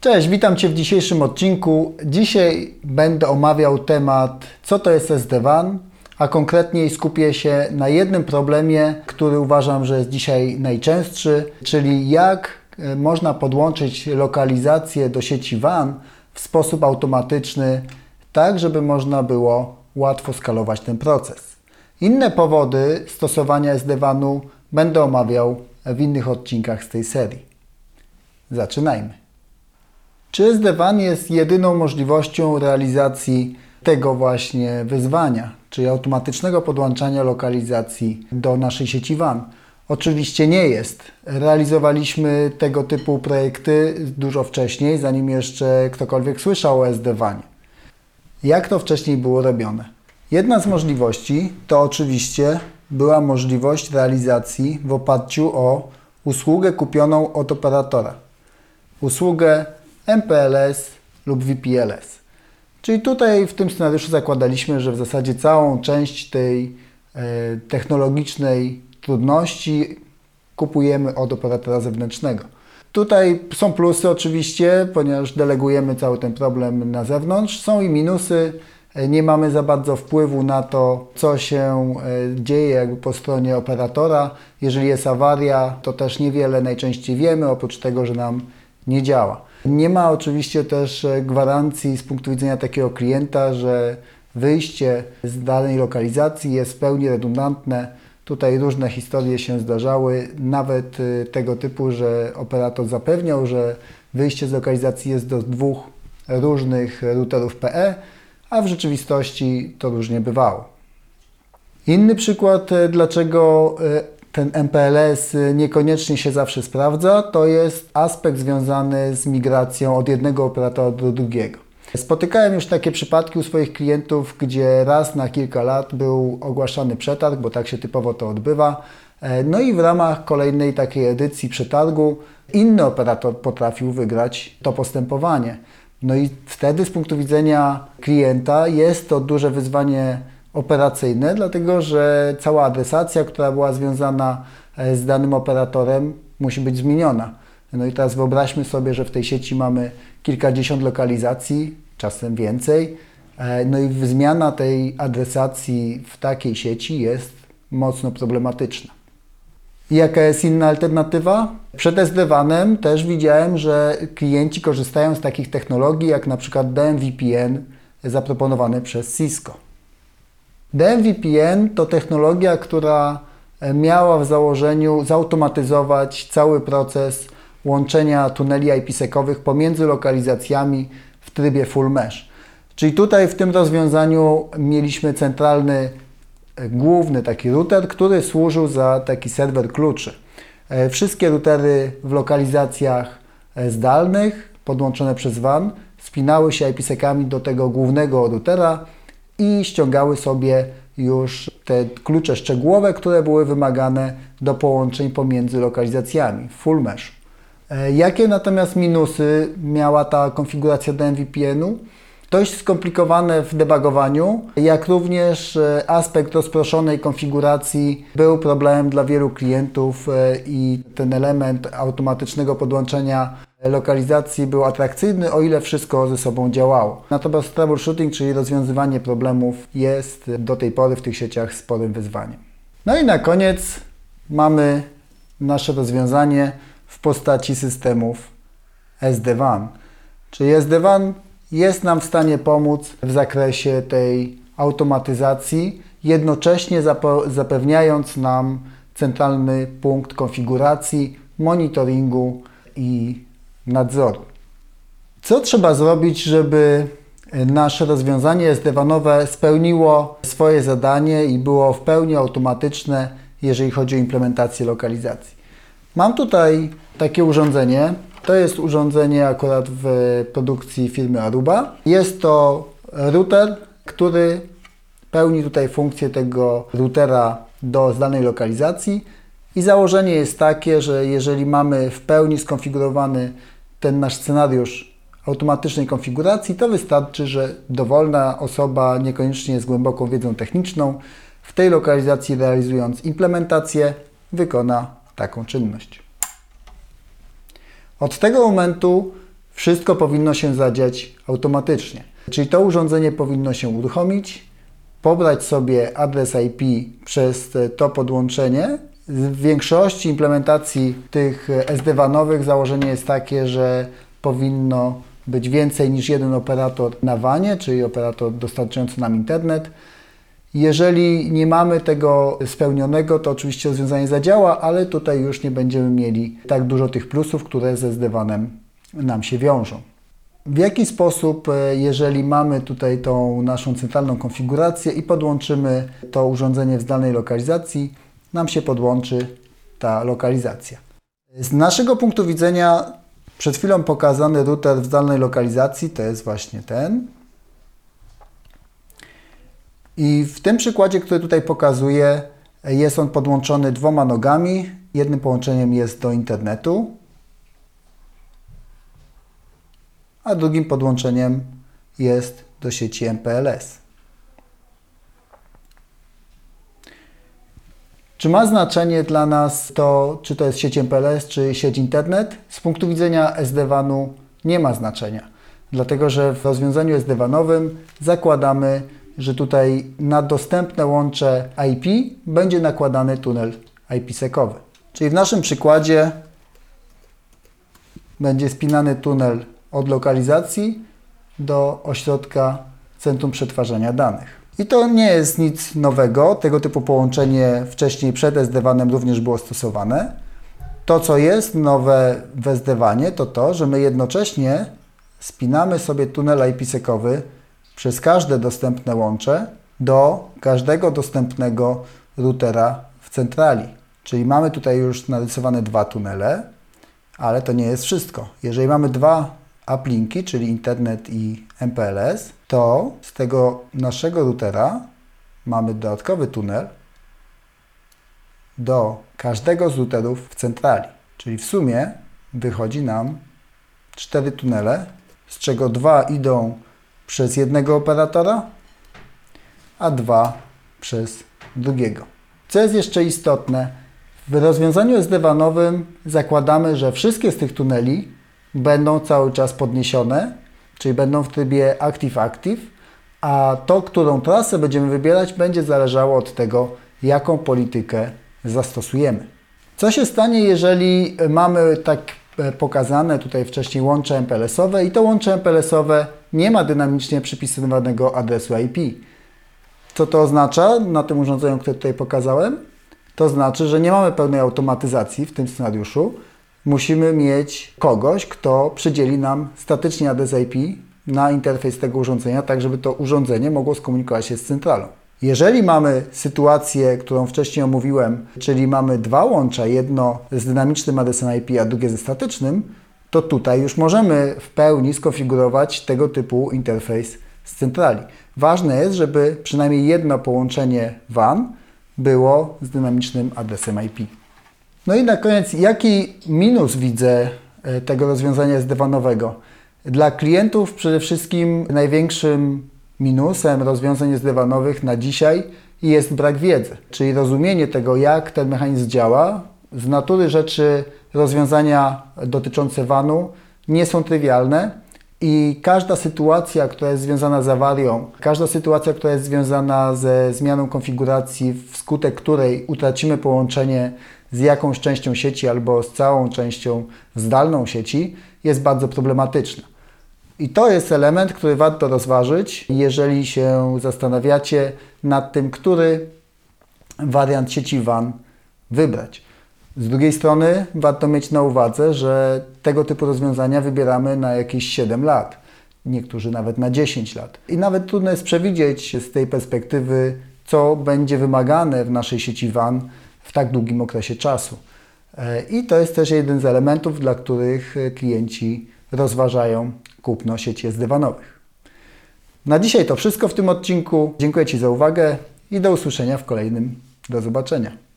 Cześć, witam Cię w dzisiejszym odcinku. Dzisiaj będę omawiał temat, co to jest SD-WAN, a konkretniej skupię się na jednym problemie, który uważam, że jest dzisiaj najczęstszy, czyli jak e, można podłączyć lokalizację do sieci WAN w sposób automatyczny, tak żeby można było łatwo skalować ten proces. Inne powody stosowania SD-WANu będę omawiał w innych odcinkach z tej serii. Zaczynajmy. Czy SD-WAN jest jedyną możliwością realizacji tego właśnie wyzwania, czyli automatycznego podłączania lokalizacji do naszej sieci WAN? Oczywiście nie jest. Realizowaliśmy tego typu projekty dużo wcześniej, zanim jeszcze ktokolwiek słyszał o SD-WANie. Jak to wcześniej było robione? Jedna z możliwości to oczywiście była możliwość realizacji w oparciu o usługę kupioną od operatora. Usługę MPLS lub VPLS. Czyli tutaj w tym scenariuszu zakładaliśmy, że w zasadzie całą część tej e, technologicznej trudności kupujemy od operatora zewnętrznego. Tutaj są plusy oczywiście, ponieważ delegujemy cały ten problem na zewnątrz. Są i minusy. E, Nie mamy za bardzo wpływu na to, co się e, dzieje jakby po stronie operatora. Jeżeli jest awaria, to też niewiele najczęściej wiemy, oprócz tego, że nam nie działa. Nie ma oczywiście też e, gwarancji z punktu widzenia takiego klienta, że wyjście z danej lokalizacji jest w pełni redundantne. Tutaj różne historie się zdarzały, nawet y, tego typu, że operator zapewniał, że wyjście z lokalizacji jest do dwóch różnych routerów PE, a w rzeczywistości to różnie bywało. Inny przykład, y, dlaczego ten MPLS niekoniecznie się zawsze sprawdza, to jest aspekt związany z migracją od jednego operatora do drugiego. Spotykałem już takie przypadki u swoich klientów, gdzie raz na kilka lat był ogłaszany przetarg, bo tak się typowo to odbywa. E, No i w ramach kolejnej takiej edycji przetargu inny operator potrafił wygrać to postępowanie. No i wtedy z punktu widzenia klienta jest to duże wyzwanie operacyjne, dlatego że cała adresacja, która była związana e, z danym operatorem, musi być zmieniona. No i teraz wyobraźmy sobie, że w tej sieci mamy kilkadziesiąt lokalizacji, czasem więcej. E, No i zmiana tej adresacji w takiej sieci jest mocno problematyczna. I Jaka jest inna alternatywa? Przed SD-WANem też widziałem, że klienci korzystają z takich technologii jak na przykład DMVPN zaproponowany przez Cisco. DMVPN to technologia, która e, miała w założeniu zautomatyzować cały proces łączenia tuneli IPsec-owych pomiędzy lokalizacjami w trybie full mesh. Czyli tutaj w tym rozwiązaniu mieliśmy centralny, e, główny taki router, który służył za taki serwer kluczy. E, Wszystkie routery w lokalizacjach zdalnych, podłączone przez WAN, spinały się IPsec-ami do tego głównego routera i ściągały sobie już te klucze szczegółowe, które były wymagane do połączeń pomiędzy lokalizacjami, full mesh. E, Jakie natomiast minusy miała ta konfiguracja DMVPN-u? Dość skomplikowane w debugowaniu, jak również e, aspekt rozproszonej konfiguracji był problemem dla wielu klientów e, i ten element automatycznego podłączenia lokalizacji był atrakcyjny, o ile wszystko ze sobą działało. Natomiast troubleshooting, czyli rozwiązywanie problemów, jest do tej pory w tych sieciach sporym wyzwaniem. No i na koniec mamy nasze rozwiązanie w postaci systemów SD-WAN. Czyli SD-WAN jest nam w stanie pomóc w zakresie tej automatyzacji, jednocześnie zapewniając nam centralny punkt konfiguracji, monitoringu i nadzoru. Co trzeba zrobić, żeby nasze rozwiązanie SD-WANowe spełniło swoje zadanie i było w pełni automatyczne, jeżeli chodzi o implementację lokalizacji? Mam tutaj takie urządzenie. To jest urządzenie akurat w produkcji firmy Aruba. Jest to router, który pełni tutaj funkcję tego routera do zdanej lokalizacji i założenie jest takie, że jeżeli mamy w pełni skonfigurowany ten nasz scenariusz automatycznej konfiguracji, to wystarczy, że dowolna osoba, niekoniecznie z głęboką wiedzą techniczną, w tej lokalizacji realizując implementację, wykona taką czynność. Od tego momentu wszystko powinno się zadziać automatycznie. Czyli to urządzenie powinno się uruchomić, pobrać sobie adres IP przez to podłączenie. W większości implementacji tych SD-WANowych założenie jest takie, że powinno być więcej niż jeden operator na wanie, czyli operator dostarczający nam internet. Jeżeli nie mamy tego spełnionego, to oczywiście rozwiązanie zadziała, ale tutaj już nie będziemy mieli tak dużo tych plusów, które ze SD-WANem nam się wiążą. W jaki sposób, e, jeżeli mamy tutaj tą naszą centralną konfigurację i podłączymy to urządzenie w zdalnej lokalizacji, nam się podłączy ta lokalizacja. Z naszego punktu widzenia przed chwilą pokazany router w zdalnej lokalizacji to jest właśnie ten. I w tym przykładzie, który tutaj pokazuję, jest on podłączony dwoma nogami. Jednym połączeniem jest do internetu, a drugim podłączeniem jest do sieci MPLS. Czy ma znaczenie dla nas to, czy to jest sieć MPLS, czy sieć internet? Z punktu widzenia SD-WAN-u nie ma znaczenia, dlatego że w rozwiązaniu SD-WAN-owym zakładamy, że tutaj na dostępne łącze IP będzie nakładany tunel IPsec-owy. Czyli w naszym przykładzie będzie spinany tunel od lokalizacji do ośrodka Centrum Przetwarzania Danych. I to nie jest nic nowego. Tego typu połączenie wcześniej przed SD-WANem również było stosowane. To, co jest nowe w SD-WANie, to to, że my jednocześnie spinamy sobie tunel IPsec-owy przez każde dostępne łącze do każdego dostępnego routera w centrali. Czyli mamy tutaj już narysowane dwa tunele, ale to nie jest wszystko. Jeżeli mamy dwa uplinki, czyli internet i MPLS, to z tego naszego routera mamy dodatkowy tunel do każdego z routerów w centrali. Czyli w sumie wychodzi nam cztery tunele, z czego dwa idą przez jednego operatora, a dwa przez drugiego. Co jest jeszcze istotne, w rozwiązaniu SD-WANowym zakładamy, że wszystkie z tych tuneli będą cały czas podniesione, czyli będą w trybie active-active, a to, którą trasę będziemy wybierać, będzie zależało od tego, jaką politykę zastosujemy. Co się stanie, jeżeli mamy tak e, pokazane tutaj wcześniej łącze MPLS-owe i to łącze MPLS-owe nie ma dynamicznie przypisywanego adresu IP? Co to oznacza na tym urządzeniu, które tutaj pokazałem? To znaczy, że nie mamy pełnej automatyzacji w tym scenariuszu, musimy mieć kogoś, kto przydzieli nam statycznie adres IP na interfejs tego urządzenia, tak żeby to urządzenie mogło skomunikować się z centralą. Jeżeli mamy sytuację, którą wcześniej omówiłem, czyli mamy dwa łącza, jedno z dynamicznym adresem IP, a drugie ze statycznym, to tutaj już możemy w pełni skonfigurować tego typu interfejs z centrali. Ważne jest, żeby przynajmniej jedno połączenie WAN było z dynamicznym adresem IP. No i na koniec, jaki minus widzę e, tego rozwiązania SD-WANowego? Dla klientów przede wszystkim największym minusem rozwiązań SD-WANowych na dzisiaj jest brak wiedzy, czyli rozumienie tego, jak ten mechanizm działa. Z natury rzeczy rozwiązania dotyczące WAN-u nie są trywialne i każda sytuacja, która jest związana z awarią, każda sytuacja, która jest związana ze zmianą konfiguracji, wskutek której utracimy połączenie z jakąś częścią sieci albo z całą częścią zdalną sieci, jest bardzo problematyczna. I to jest element, który warto rozważyć, jeżeli się zastanawiacie nad tym, który wariant sieci WAN wybrać. Z drugiej strony warto mieć na uwadze, że tego typu rozwiązania wybieramy na jakieś 7 lat, niektórzy nawet na 10 lat. I nawet trudno jest przewidzieć z tej perspektywy, co będzie wymagane w naszej sieci WAN w tak długim okresie czasu. E, I to jest też jeden z elementów, dla których klienci rozważają kupno sieci SD-WANowych. Na dzisiaj to wszystko w tym odcinku. Dziękuję Ci za uwagę i do usłyszenia w kolejnym. Do zobaczenia.